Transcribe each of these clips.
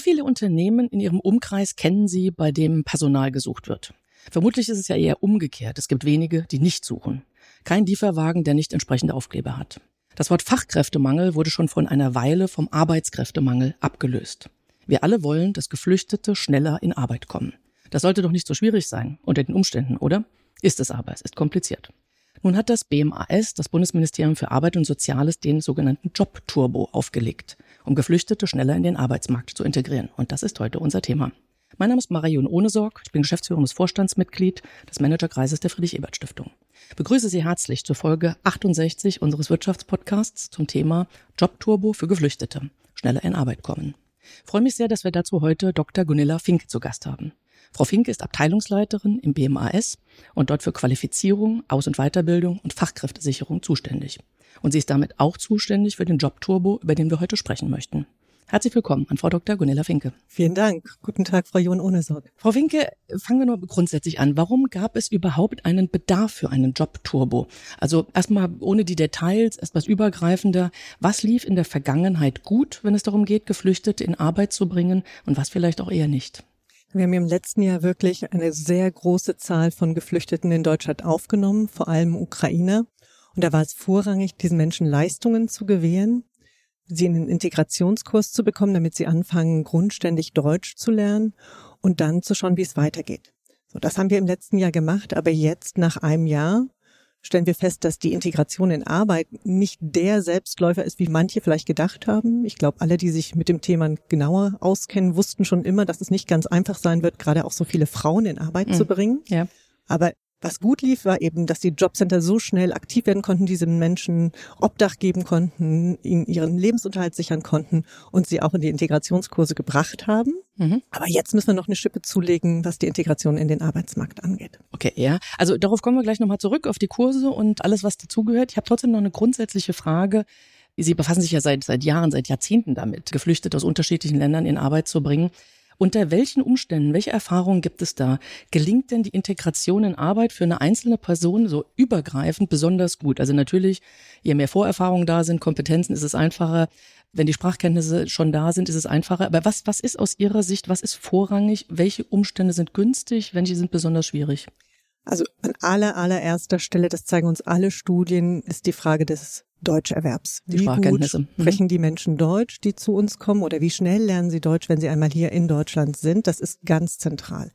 Wie viele Unternehmen in Ihrem Umkreis kennen Sie, bei dem Personal gesucht wird? Vermutlich ist es ja eher umgekehrt. Es gibt wenige, die nicht suchen. Kein Lieferwagen, der nicht entsprechende Aufkleber hat. Das Wort Fachkräftemangel wurde schon vor einer Weile vom Arbeitskräftemangel abgelöst. Wir alle wollen, dass Geflüchtete schneller in Arbeit kommen. Das sollte doch nicht so schwierig sein unter den Umständen, oder? Ist es aber, es ist kompliziert. Nun hat das BMAS, das Bundesministerium für Arbeit und Soziales, den sogenannten Job-Turbo aufgelegt, um Geflüchtete schneller in den Arbeitsmarkt zu integrieren. Und das ist heute unser Thema. Mein Name ist Marion Ohnesorg, ich bin geschäftsführendes Vorstandsmitglied des Managerkreises der Friedrich-Ebert-Stiftung. Begrüße Sie herzlich zur Folge 68 unseres Wirtschaftspodcasts zum Thema Job-Turbo für Geflüchtete, schneller in Arbeit kommen. Ich freue mich sehr, dass wir dazu heute Dr. Gunilla Fink zu Gast haben. Frau Finke ist Abteilungsleiterin im BMAS und dort für Qualifizierung, Aus- und Weiterbildung und Fachkräftesicherung zuständig. Und sie ist damit auch zuständig für den Job Turbo, über den wir heute sprechen möchten. Herzlich willkommen an Frau Dr. Gunilla Finke. Vielen Dank. Guten Tag, Frau John Ohnesorg. Frau Finke, fangen wir nur grundsätzlich an. Warum gab es überhaupt einen Bedarf für einen Job-Turbo? Also erstmal ohne die Details, etwas übergreifender. Was lief in der Vergangenheit gut, wenn es darum geht, Geflüchtete in Arbeit zu bringen und was vielleicht auch eher nicht? Wir haben im letzten Jahr wirklich eine sehr große Zahl von Geflüchteten in Deutschland aufgenommen, vor allem Ukrainer. Und da war es vorrangig, diesen Menschen Leistungen zu gewähren, sie in den Integrationskurs zu bekommen, damit sie anfangen, grundständig Deutsch zu lernen und dann zu schauen, wie es weitergeht. So, das haben wir im letzten Jahr gemacht, aber jetzt nach einem Jahr stellen wir fest, dass die Integration in Arbeit nicht der Selbstläufer ist, wie manche vielleicht gedacht haben. Ich glaube, alle, die sich mit dem Thema genauer auskennen, wussten schon immer, dass es nicht ganz einfach sein wird, gerade auch so viele Frauen in Arbeit mhm. zu bringen. Ja. Aber was gut lief, war eben, dass die Jobcenter so schnell aktiv werden konnten, diesen Menschen Obdach geben konnten, ihnen ihren Lebensunterhalt sichern konnten und sie auch in die Integrationskurse gebracht haben. Mhm. Aber jetzt müssen wir noch eine Schippe zulegen, was die Integration in den Arbeitsmarkt angeht. Okay, ja. Also darauf kommen wir gleich nochmal zurück, auf die Kurse und alles, was dazugehört. Ich habe trotzdem noch eine grundsätzliche Frage. Sie befassen sich ja seit, seit Jahren, seit Jahrzehnten damit, Geflüchtete aus unterschiedlichen Ländern in Arbeit zu bringen. Unter welchen Umständen, welche Erfahrungen gibt es da? Gelingt denn die Integration in Arbeit für eine einzelne Person so übergreifend besonders gut? Also natürlich, je mehr Vorerfahrungen da sind, Kompetenzen, ist es einfacher. Wenn die Sprachkenntnisse schon da sind, ist es einfacher. Aber was, was ist aus Ihrer Sicht, was ist vorrangig? Welche Umstände sind günstig? Welche sind besonders schwierig? Also an aller, allererster Stelle, das zeigen uns alle Studien, ist die Frage des Deutscherwerbs. Die wie gut mhm. sprechen die Menschen Deutsch, die zu uns kommen, oder wie schnell lernen sie Deutsch, wenn sie einmal hier in Deutschland sind? Das ist ganz zentral.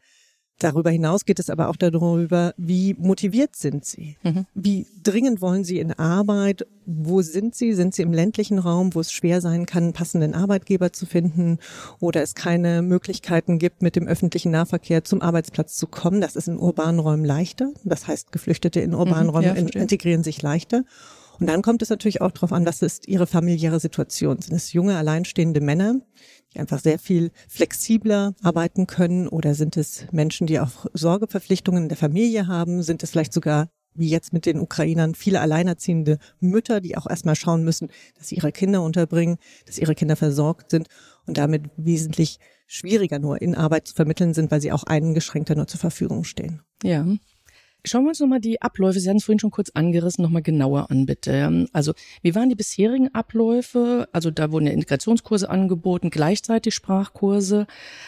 Darüber hinaus geht es aber auch darüber, wie motiviert sind Sie? Mhm. Wie dringend wollen Sie in Arbeit? Wo sind Sie? Sind Sie im ländlichen Raum, wo es schwer sein kann, einen passenden Arbeitgeber zu finden oder es keine Möglichkeiten gibt, mit dem öffentlichen Nahverkehr zum Arbeitsplatz zu kommen? Das ist in urbanen Räumen leichter. Das heißt, Geflüchtete in urbanen mhm, Räumen ja, integrieren sich leichter. Und dann kommt es natürlich auch darauf an, was ist ihre familiäre Situation. Sind es junge, alleinstehende Männer, die einfach sehr viel flexibler arbeiten können? Oder sind es Menschen, die auch Sorgeverpflichtungen in der Familie haben? Sind es vielleicht sogar wie jetzt mit den Ukrainern, viele alleinerziehende Mütter, die auch erstmal schauen müssen, dass sie ihre Kinder unterbringen, dass ihre Kinder versorgt sind und damit wesentlich schwieriger nur in Arbeit zu vermitteln sind, weil sie auch eingeschränkter nur zur Verfügung stehen. Ja, Schauen wir uns nochmal die Abläufe, Sie hatten es vorhin schon kurz angerissen, nochmal genauer an, bitte. Also, wie waren die bisherigen Abläufe? Also, da wurden ja Integrationskurse angeboten, gleichzeitig Sprachkurse.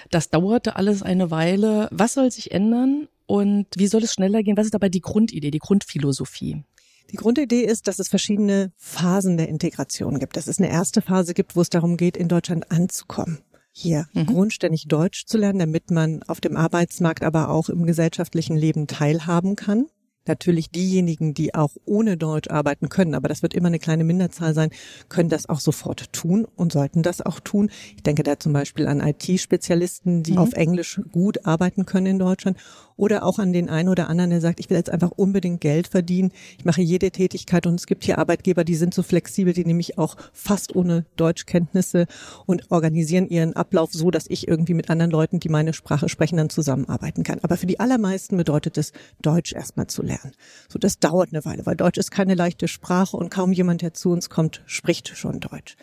Das dauerte alles eine Weile. Was soll sich ändern? Und wie soll es schneller gehen? Was ist dabei die Grundidee, die Grundphilosophie? Die Grundidee ist, dass es verschiedene Phasen der Integration gibt. Dass es eine erste Phase gibt, wo es darum geht, in Deutschland anzukommen hier mhm. grundständig Deutsch zu lernen, damit man auf dem Arbeitsmarkt, aber auch im gesellschaftlichen Leben teilhaben kann. Natürlich diejenigen, die auch ohne Deutsch arbeiten können, aber das wird immer eine kleine Minderzahl sein, können das auch sofort tun und sollten das auch tun. Ich denke da zum Beispiel an IT-Spezialisten, die mhm. auf Englisch gut arbeiten können in Deutschland oder auch an den einen oder anderen, der sagt, ich will jetzt einfach unbedingt Geld verdienen. Ich mache jede Tätigkeit und es gibt hier Arbeitgeber, die sind so flexibel, die nämlich auch fast ohne Deutschkenntnisse und organisieren ihren Ablauf so, dass ich irgendwie mit anderen Leuten, die meine Sprache sprechen, dann zusammenarbeiten kann. Aber für die allermeisten bedeutet es, Deutsch erstmal zu lernen. So, das dauert eine Weile, weil Deutsch ist keine leichte Sprache und kaum jemand, der zu uns kommt, spricht schon Deutsch.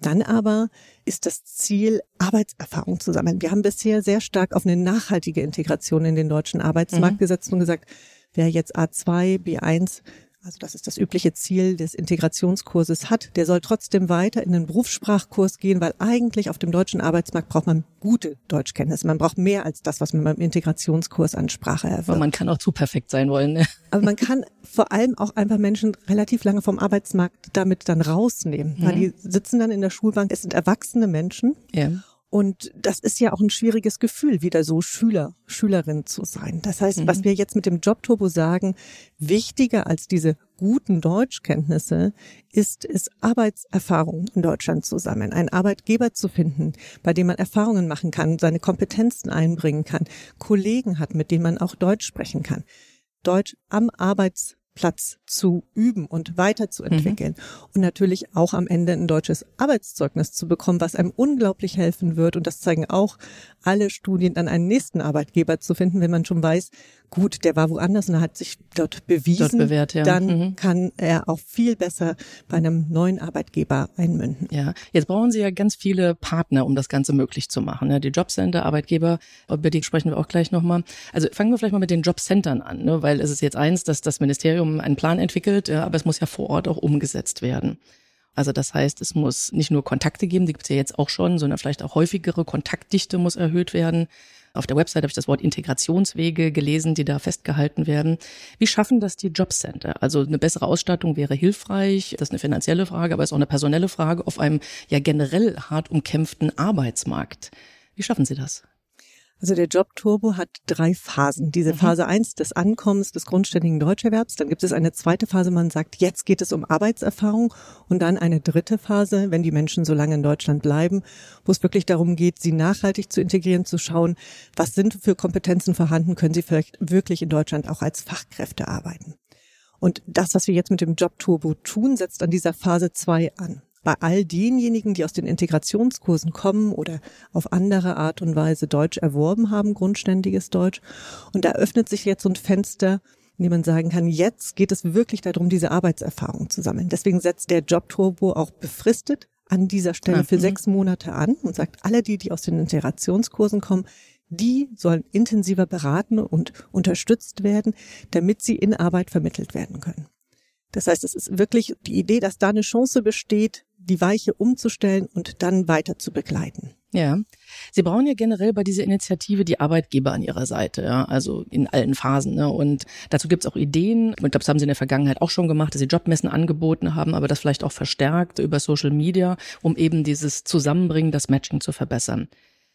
Dann aber ist das Ziel, Arbeitserfahrung zu sammeln. Wir haben bisher sehr stark auf eine nachhaltige Integration in den deutschen Arbeitsmarkt mhm. gesetzt und gesagt, wer jetzt A2, B1 also das ist das übliche Ziel des Integrationskurses hat, der soll trotzdem weiter in den Berufssprachkurs gehen, weil eigentlich auf dem deutschen Arbeitsmarkt braucht man gute Deutschkenntnisse. Man braucht mehr als das, was man beim Integrationskurs an Sprache erwirbt. Aber man kann auch zu perfekt sein wollen. Ne? Aber man kann vor allem auch einfach Menschen relativ lange vom Arbeitsmarkt damit dann rausnehmen, mhm. weil die sitzen dann in der Schulbank, es sind erwachsene Menschen. Ja. Und das ist ja auch ein schwieriges Gefühl, wieder so Schüler, Schülerin zu sein. Das heißt, mhm. was wir jetzt mit dem Jobturbo sagen, wichtiger als diese guten Deutschkenntnisse ist es, Arbeitserfahrung in Deutschland zu sammeln, einen Arbeitgeber zu finden, bei dem man Erfahrungen machen kann, seine Kompetenzen einbringen kann, Kollegen hat, mit denen man auch Deutsch sprechen kann. Deutsch am Arbeits Platz zu üben und weiterzuentwickeln mhm. und natürlich auch am Ende ein deutsches Arbeitszeugnis zu bekommen, was einem unglaublich helfen wird. Und das zeigen auch alle Studien, dann einen nächsten Arbeitgeber zu finden, wenn man schon weiß, gut, der war woanders und er hat sich dort bewiesen, dort bewährt, ja. dann mhm. kann er auch viel besser bei einem neuen Arbeitgeber einmünden. Ja, jetzt brauchen Sie ja ganz viele Partner, um das Ganze möglich zu machen. Ne? Die Jobcenter, Arbeitgeber, über die sprechen wir auch gleich nochmal. Also fangen wir vielleicht mal mit den Jobcentern an, ne? weil es ist jetzt eins, dass das Ministerium einen Plan entwickelt, aber es muss ja vor Ort auch umgesetzt werden. Also das heißt, es muss nicht nur Kontakte geben, die gibt es ja jetzt auch schon, sondern vielleicht auch häufigere Kontaktdichte muss erhöht werden. Auf der Website habe ich das Wort Integrationswege gelesen, die da festgehalten werden. Wie schaffen das die Jobcenter? Also eine bessere Ausstattung wäre hilfreich. Das ist eine finanzielle Frage, aber es ist auch eine personelle Frage auf einem ja generell hart umkämpften Arbeitsmarkt. Wie schaffen Sie das? Also der Job Turbo hat drei Phasen. Diese mhm. Phase eins des Ankommens des grundständigen Deutscherwerbs. Dann gibt es eine zweite Phase, man sagt, jetzt geht es um Arbeitserfahrung. Und dann eine dritte Phase, wenn die Menschen so lange in Deutschland bleiben, wo es wirklich darum geht, sie nachhaltig zu integrieren, zu schauen, was sind für Kompetenzen vorhanden, können sie vielleicht wirklich in Deutschland auch als Fachkräfte arbeiten. Und das, was wir jetzt mit dem Job Turbo tun, setzt an dieser Phase zwei an bei all denjenigen, die aus den Integrationskursen kommen oder auf andere Art und Weise Deutsch erworben haben, grundständiges Deutsch. Und da öffnet sich jetzt so ein Fenster, in dem man sagen kann, jetzt geht es wirklich darum, diese Arbeitserfahrung zu sammeln. Deswegen setzt der Jobturbo auch befristet an dieser Stelle für mhm. sechs Monate an und sagt, alle die, die aus den Integrationskursen kommen, die sollen intensiver beraten und unterstützt werden, damit sie in Arbeit vermittelt werden können. Das heißt, es ist wirklich die Idee, dass da eine Chance besteht, die Weiche umzustellen und dann weiter zu begleiten. Ja. Sie brauchen ja generell bei dieser Initiative die Arbeitgeber an ihrer Seite, ja, also in allen Phasen. Ne? Und dazu gibt es auch Ideen. Ich glaube, das haben sie in der Vergangenheit auch schon gemacht, dass sie Jobmessen angeboten haben, aber das vielleicht auch verstärkt über Social Media, um eben dieses Zusammenbringen, das Matching zu verbessern.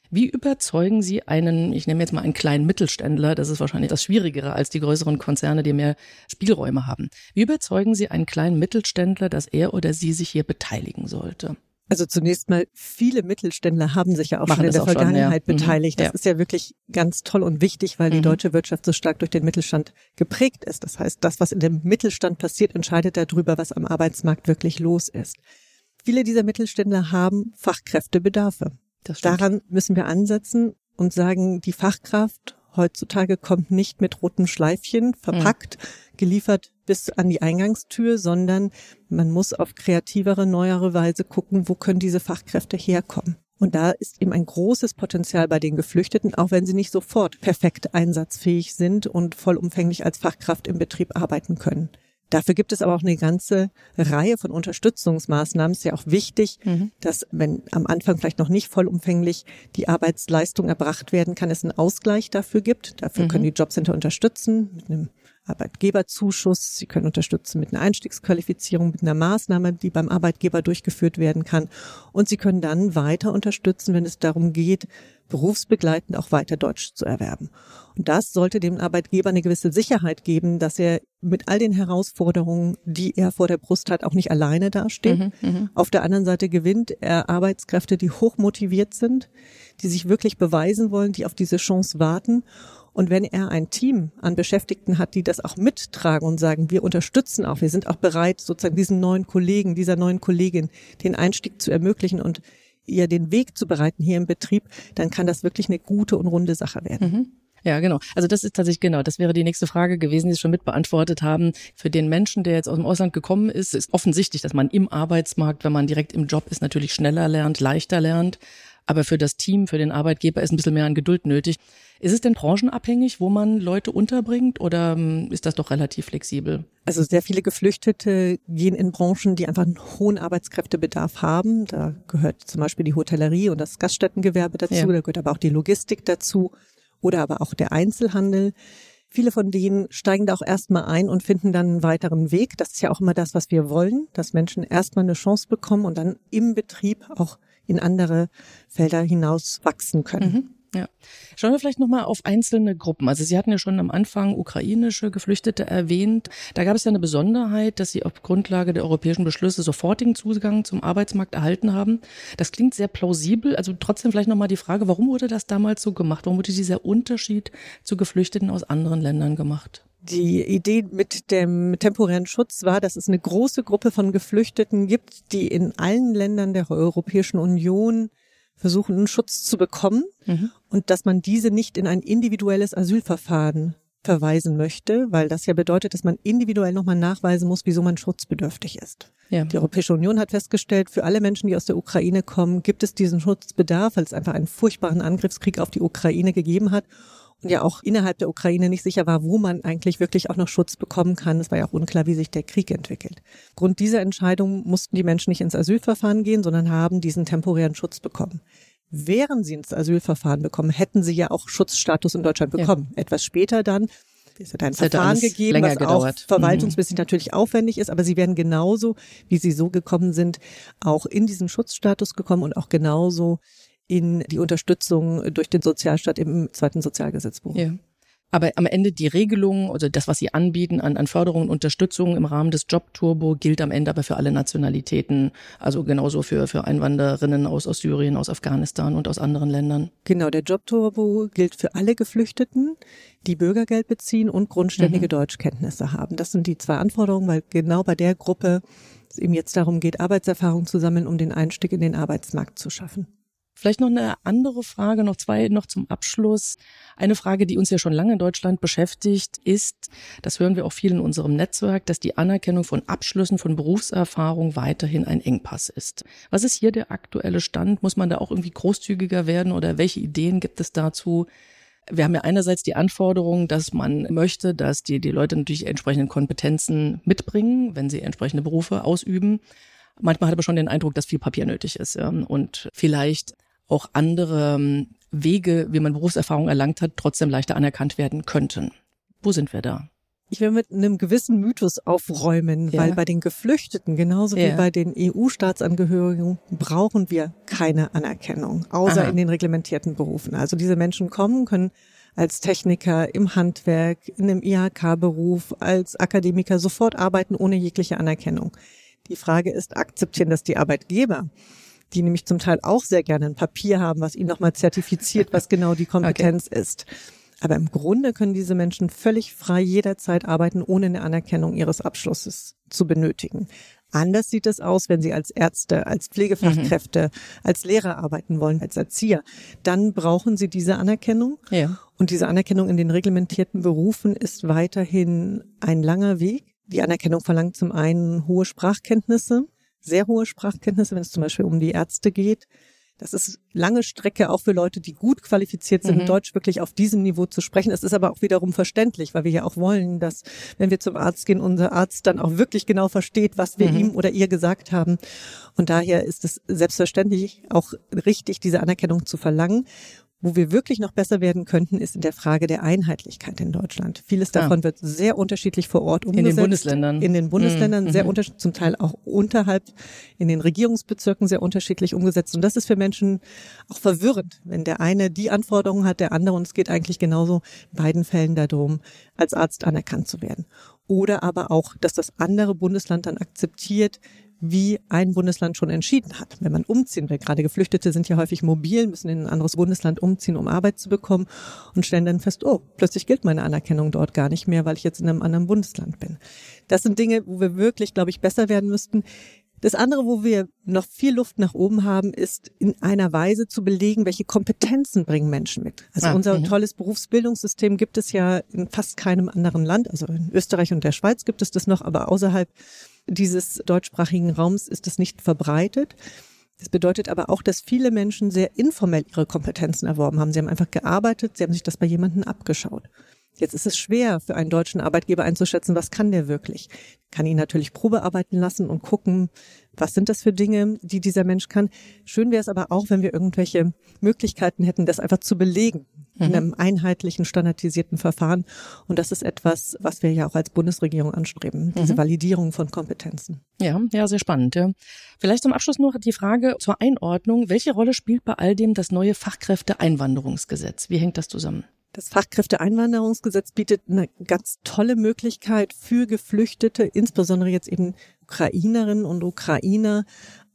Wie überzeugen Sie einen, ich nehme jetzt mal einen kleinen Mittelständler, das ist wahrscheinlich das Schwierigere als die größeren Konzerne, die mehr Spielräume haben. Wie überzeugen Sie einen kleinen Mittelständler, dass er oder sie sich hier beteiligen sollte? Also zunächst mal, viele Mittelständler haben sich ja auch Machen schon in der Vergangenheit schon, ja. Mhm. beteiligt. Das ja. ist ja wirklich ganz toll und wichtig, weil die mhm. deutsche Wirtschaft so stark durch den Mittelstand geprägt ist. Das heißt, das, was in dem Mittelstand passiert, entscheidet darüber, was am Arbeitsmarkt wirklich los ist. Viele dieser Mittelständler haben Fachkräftebedarfe. Daran müssen wir ansetzen und sagen, die Fachkraft heutzutage kommt nicht mit rotem Schleifchen verpackt, mhm. geliefert bis an die Eingangstür, sondern man muss auf kreativere, neuere Weise gucken, wo können diese Fachkräfte herkommen. Und da ist eben ein großes Potenzial bei den Geflüchteten, auch wenn sie nicht sofort perfekt einsatzfähig sind und vollumfänglich als Fachkraft im Betrieb arbeiten können. Dafür gibt es aber auch eine ganze Reihe von Unterstützungsmaßnahmen. Es ist ja auch wichtig, mhm. dass wenn am Anfang vielleicht noch nicht vollumfänglich die Arbeitsleistung erbracht werden kann, es einen Ausgleich dafür gibt. Dafür mhm. können die Jobcenter unterstützen mit einem Arbeitgeberzuschuss. Sie können unterstützen mit einer Einstiegsqualifizierung, mit einer Maßnahme, die beim Arbeitgeber durchgeführt werden kann. Und Sie können dann weiter unterstützen, wenn es darum geht, berufsbegleitend auch weiter Deutsch zu erwerben. Und das sollte dem Arbeitgeber eine gewisse Sicherheit geben, dass er mit all den Herausforderungen, die er vor der Brust hat, auch nicht alleine dasteht. Mhm, mhm. Auf der anderen Seite gewinnt er Arbeitskräfte, die hoch motiviert sind, die sich wirklich beweisen wollen, die auf diese Chance warten und wenn er ein Team an Beschäftigten hat, die das auch mittragen und sagen, wir unterstützen auch, wir sind auch bereit, sozusagen diesen neuen Kollegen, dieser neuen Kollegin den Einstieg zu ermöglichen und ihr den Weg zu bereiten hier im Betrieb, dann kann das wirklich eine gute und runde Sache werden. Mhm. Ja, genau. Also das ist tatsächlich genau, das wäre die nächste Frage gewesen, die Sie schon mit beantwortet haben. Für den Menschen, der jetzt aus dem Ausland gekommen ist, ist offensichtlich, dass man im Arbeitsmarkt, wenn man direkt im Job ist, natürlich schneller lernt, leichter lernt. Aber für das Team, für den Arbeitgeber ist ein bisschen mehr an Geduld nötig. Ist es denn branchenabhängig, wo man Leute unterbringt oder ähm, ist das doch relativ flexibel? Also sehr viele Geflüchtete gehen in Branchen, die einfach einen hohen Arbeitskräftebedarf haben. Da gehört zum Beispiel die Hotellerie und das Gaststättengewerbe dazu, ja. da gehört aber auch die Logistik dazu oder aber auch der Einzelhandel. Viele von denen steigen da auch erstmal ein und finden dann einen weiteren Weg. Das ist ja auch immer das, was wir wollen, dass Menschen erstmal eine Chance bekommen und dann im Betrieb auch in andere Felder hinaus wachsen können. Mhm. Ja. Schauen wir vielleicht nochmal auf einzelne Gruppen. Also Sie hatten ja schon am Anfang ukrainische Geflüchtete erwähnt. Da gab es ja eine Besonderheit, dass sie auf Grundlage der europäischen Beschlüsse sofortigen Zugang zum Arbeitsmarkt erhalten haben. Das klingt sehr plausibel. Also trotzdem vielleicht nochmal die Frage, warum wurde das damals so gemacht? Warum wurde dieser Unterschied zu Geflüchteten aus anderen Ländern gemacht? Die Idee mit dem temporären Schutz war, dass es eine große Gruppe von Geflüchteten gibt, die in allen Ländern der Europäischen Union versuchen, einen Schutz zu bekommen mhm. und dass man diese nicht in ein individuelles Asylverfahren verweisen möchte, weil das ja bedeutet, dass man individuell nochmal nachweisen muss, wieso man schutzbedürftig ist. Ja. Die Europäische Union hat festgestellt, für alle Menschen, die aus der Ukraine kommen, gibt es diesen Schutzbedarf, weil es einfach einen furchtbaren Angriffskrieg auf die Ukraine gegeben hat ja auch innerhalb der Ukraine nicht sicher war, wo man eigentlich wirklich auch noch Schutz bekommen kann. Es war ja auch unklar, wie sich der Krieg entwickelt. Grund dieser Entscheidung mussten die Menschen nicht ins Asylverfahren gehen, sondern haben diesen temporären Schutz bekommen. Wären sie ins Asylverfahren bekommen, hätten sie ja auch Schutzstatus in Deutschland bekommen. Ja. Etwas später dann es hat ein Verfahren gegeben, was gedauert. auch verwaltungsmäßig mhm. natürlich aufwendig ist, aber sie werden genauso, wie sie so gekommen sind, auch in diesen Schutzstatus gekommen und auch genauso in die Unterstützung durch den Sozialstaat im zweiten Sozialgesetzbuch. Ja. Aber am Ende die Regelung oder das, was sie anbieten an, an Förderung und Unterstützung im Rahmen des Jobturbo, gilt am Ende aber für alle Nationalitäten, also genauso für, für Einwandererinnen aus, aus Syrien, aus Afghanistan und aus anderen Ländern. Genau, der Jobturbo gilt für alle Geflüchteten, die Bürgergeld beziehen und grundständige mhm. Deutschkenntnisse haben. Das sind die zwei Anforderungen, weil genau bei der Gruppe es eben jetzt darum geht, Arbeitserfahrung zu sammeln, um den Einstieg in den Arbeitsmarkt zu schaffen. Vielleicht noch eine andere Frage, noch zwei noch zum Abschluss. Eine Frage, die uns ja schon lange in Deutschland beschäftigt, ist, das hören wir auch viel in unserem Netzwerk, dass die Anerkennung von Abschlüssen von Berufserfahrung weiterhin ein Engpass ist. Was ist hier der aktuelle Stand? Muss man da auch irgendwie großzügiger werden oder welche Ideen gibt es dazu? Wir haben ja einerseits die Anforderung, dass man möchte, dass die, die Leute natürlich entsprechende Kompetenzen mitbringen, wenn sie entsprechende Berufe ausüben. Manchmal hat aber schon den Eindruck, dass viel Papier nötig ist ja, und vielleicht auch andere ähm, Wege, wie man Berufserfahrung erlangt hat, trotzdem leichter anerkannt werden könnten. Wo sind wir da? Ich will mit einem gewissen Mythos aufräumen, ja. weil bei den Geflüchteten, genauso ja. wie bei den EU-Staatsangehörigen, brauchen wir keine Anerkennung, außer Aha. in den reglementierten Berufen. Also diese Menschen kommen, können als Techniker im Handwerk, in einem IHK-Beruf, als Akademiker sofort arbeiten ohne jegliche Anerkennung. Die Frage ist, akzeptieren das die Arbeitgeber? Die nämlich zum Teil auch sehr gerne ein Papier haben, was ihnen nochmal zertifiziert, was genau die Kompetenz okay. ist. Aber im Grunde können diese Menschen völlig frei jederzeit arbeiten, ohne eine Anerkennung ihres Abschlusses zu benötigen. Anders sieht es aus, wenn Sie als Ärzte, als Pflegefachkräfte, mhm. als Lehrer arbeiten wollen, als Erzieher. Dann brauchen Sie diese Anerkennung. Ja. Und diese Anerkennung in den reglementierten Berufen ist weiterhin ein langer Weg. Die Anerkennung verlangt zum einen hohe Sprachkenntnisse sehr hohe Sprachkenntnisse, wenn es zum Beispiel um die Ärzte geht. Das ist lange Strecke auch für Leute, die gut qualifiziert sind, mhm. Deutsch wirklich auf diesem Niveau zu sprechen. Es ist aber auch wiederum verständlich, weil wir ja auch wollen, dass, wenn wir zum Arzt gehen, unser Arzt dann auch wirklich genau versteht, was wir mhm. ihm oder ihr gesagt haben. Und daher ist es selbstverständlich auch richtig, diese Anerkennung zu verlangen. Wo wir wirklich noch besser werden könnten, ist in der Frage der Einheitlichkeit in Deutschland. Vieles ah. davon wird sehr unterschiedlich vor Ort umgesetzt. In den Bundesländern. In den Bundesländern mhm. sehr unterschiedlich, zum Teil auch unterhalb in den Regierungsbezirken sehr unterschiedlich umgesetzt. Und das ist für Menschen auch verwirrend, wenn der eine die Anforderungen hat, der andere und es geht eigentlich genauso in beiden Fällen darum, als Arzt anerkannt zu werden. Oder aber auch, dass das andere Bundesland dann akzeptiert, wie ein Bundesland schon entschieden hat. Wenn man umziehen will, gerade Geflüchtete sind ja häufig mobil, müssen in ein anderes Bundesland umziehen, um Arbeit zu bekommen und stellen dann fest, oh, plötzlich gilt meine Anerkennung dort gar nicht mehr, weil ich jetzt in einem anderen Bundesland bin. Das sind Dinge, wo wir wirklich, glaube ich, besser werden müssten. Das andere, wo wir noch viel Luft nach oben haben, ist in einer Weise zu belegen, welche Kompetenzen bringen Menschen mit. Also ah, unser mh. tolles Berufsbildungssystem gibt es ja in fast keinem anderen Land. Also in Österreich und der Schweiz gibt es das noch, aber außerhalb dieses deutschsprachigen Raums ist es nicht verbreitet. Das bedeutet aber auch, dass viele Menschen sehr informell ihre Kompetenzen erworben haben. Sie haben einfach gearbeitet, sie haben sich das bei jemandem abgeschaut. Jetzt ist es schwer für einen deutschen Arbeitgeber einzuschätzen, was kann der wirklich. Kann ihn natürlich Probe arbeiten lassen und gucken, was sind das für Dinge, die dieser Mensch kann. Schön wäre es aber auch, wenn wir irgendwelche Möglichkeiten hätten, das einfach zu belegen in mhm. einem einheitlichen, standardisierten Verfahren. Und das ist etwas, was wir ja auch als Bundesregierung anstreben, diese mhm. Validierung von Kompetenzen. Ja, ja, sehr spannend. Ja. Vielleicht zum Abschluss noch die Frage zur Einordnung. Welche Rolle spielt bei all dem das neue Fachkräfteeinwanderungsgesetz? Wie hängt das zusammen? Das Fachkräfteeinwanderungsgesetz bietet eine ganz tolle Möglichkeit für Geflüchtete, insbesondere jetzt eben Ukrainerinnen und Ukrainer,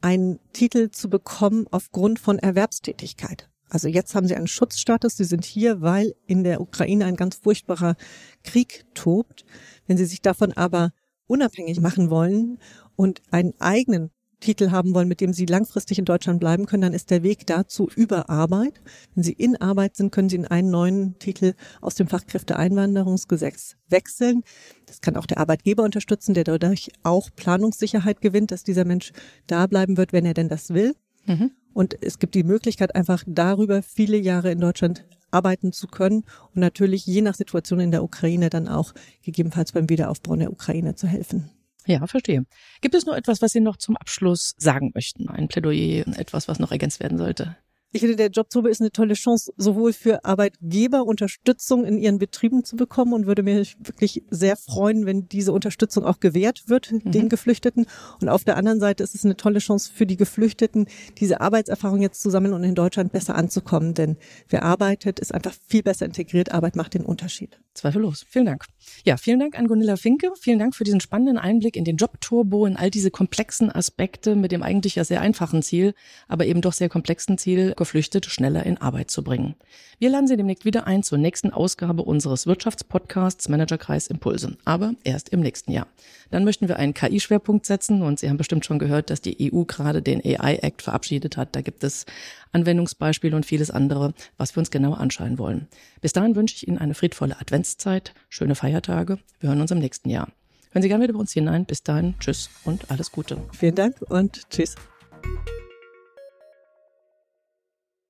einen Titel zu bekommen aufgrund von Erwerbstätigkeit. Also jetzt haben sie einen Schutzstatus, sie sind hier, weil in der Ukraine ein ganz furchtbarer Krieg tobt. Wenn sie sich davon aber unabhängig machen wollen und einen eigenen Titel haben wollen, mit dem Sie langfristig in Deutschland bleiben können, dann ist der Weg dazu über Arbeit. Wenn Sie in Arbeit sind, können Sie in einen neuen Titel aus dem Fachkräfteeinwanderungsgesetz wechseln. Das kann auch der Arbeitgeber unterstützen, der dadurch auch Planungssicherheit gewinnt, dass dieser Mensch da bleiben wird, wenn er denn das will. Mhm. Und es gibt die Möglichkeit, einfach darüber viele Jahre in Deutschland arbeiten zu können und natürlich je nach Situation in der Ukraine dann auch gegebenenfalls beim Wiederaufbau in der Ukraine zu helfen. Ja, verstehe. Gibt es noch etwas, was Sie noch zum Abschluss sagen möchten? Ein Plädoyer, etwas, was noch ergänzt werden sollte? Ich finde, der Jobtobe ist eine tolle Chance, sowohl für Arbeitgeber Unterstützung in ihren Betrieben zu bekommen und würde mich wirklich sehr freuen, wenn diese Unterstützung auch gewährt wird, mhm. den Geflüchteten. Und auf der anderen Seite ist es eine tolle Chance für die Geflüchteten, diese Arbeitserfahrung jetzt zu sammeln und in Deutschland besser anzukommen. Denn wer arbeitet, ist einfach viel besser integriert. Arbeit macht den Unterschied. Zweifellos. Vielen Dank. Ja, vielen Dank an Gunilla Finke. Vielen Dank für diesen spannenden Einblick in den Jobturbo, in all diese komplexen Aspekte mit dem eigentlich ja sehr einfachen Ziel, aber eben doch sehr komplexen Ziel, Geflüchtete schneller in Arbeit zu bringen. Wir laden Sie demnächst wieder ein zur nächsten Ausgabe unseres Wirtschaftspodcasts Managerkreis Impulse, aber erst im nächsten Jahr. Dann möchten wir einen KI-Schwerpunkt setzen und Sie haben bestimmt schon gehört, dass die EU gerade den AI-Act verabschiedet hat. Da gibt es Anwendungsbeispiele und vieles andere, was wir uns genauer anschauen wollen. Bis dahin wünsche ich Ihnen eine friedvolle Adventszeit, schöne Feiertage. Wir hören uns im nächsten Jahr. Hören Sie gerne wieder bei uns hinein. Bis dahin, tschüss und alles Gute. Vielen Dank und tschüss.